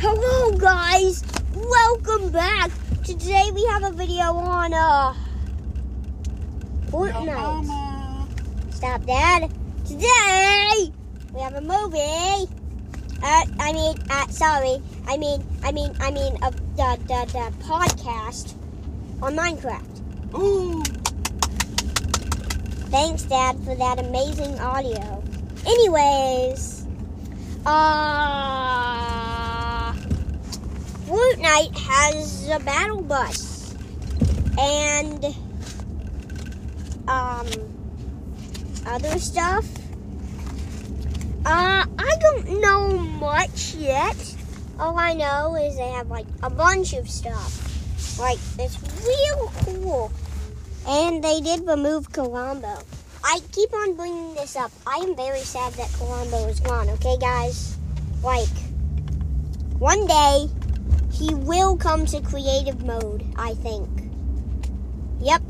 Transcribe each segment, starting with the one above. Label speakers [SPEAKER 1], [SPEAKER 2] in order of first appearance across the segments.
[SPEAKER 1] Hello guys, welcome back. Today we have a video on uh Fortnite. Stop Dad. Today we have a movie. Uh, I mean, uh, sorry. I mean, I mean, I mean, uh, the, the, the podcast on Minecraft.
[SPEAKER 2] Ooh.
[SPEAKER 1] Thanks, Dad, for that amazing audio. Anyways, uh, Fortnite has a battle bus and um other stuff. Uh, I don't know much yet. All I know is they have like a bunch of stuff. Like it's real cool. And they did remove Colombo. I keep on bringing this up. I am very sad that Colombo is gone, okay, guys? Like, one day, he will come to creative mode, I think. Yep.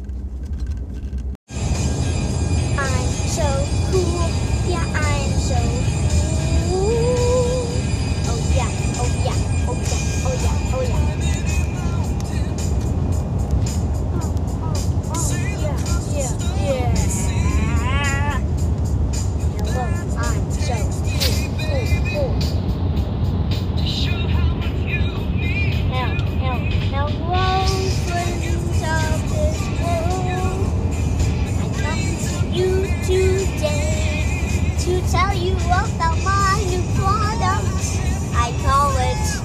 [SPEAKER 1] Tell you product. I call it.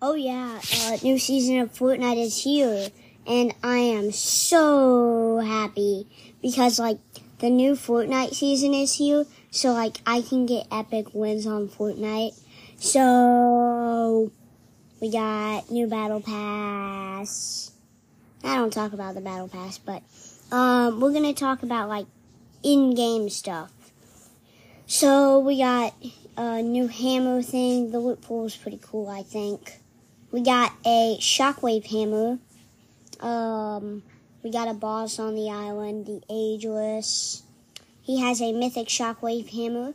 [SPEAKER 1] Oh yeah, uh, new season of Fortnite is here, and I am so happy because like the new Fortnite season is here, so like I can get epic wins on Fortnite. So we got new battle pass. I don't talk about the battle pass, but um, we're gonna talk about like in-game stuff. So we got a new hammer thing. The loot pool is pretty cool, I think. We got a shockwave hammer. Um, we got a boss on the island, the Ageless. He has a mythic shockwave hammer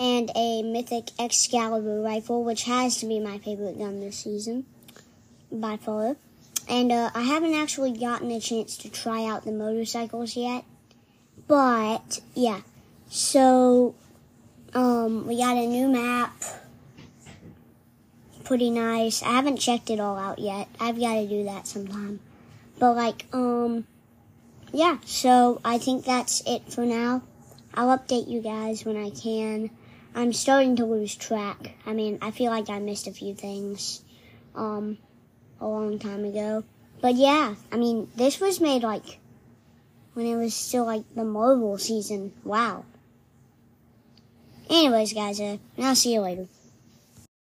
[SPEAKER 1] and a mythic Excalibur rifle, which has to be my favorite gun this season by far. And uh, I haven't actually gotten a chance to try out the motorcycles yet, but yeah. So um, we got a new map pretty nice. I haven't checked it all out yet. I've got to do that sometime. But like, um, yeah. So I think that's it for now. I'll update you guys when I can. I'm starting to lose track. I mean, I feel like I missed a few things, um, a long time ago. But yeah, I mean, this was made like when it was still like the Marvel season. Wow. Anyways, guys, uh, I'll see you later.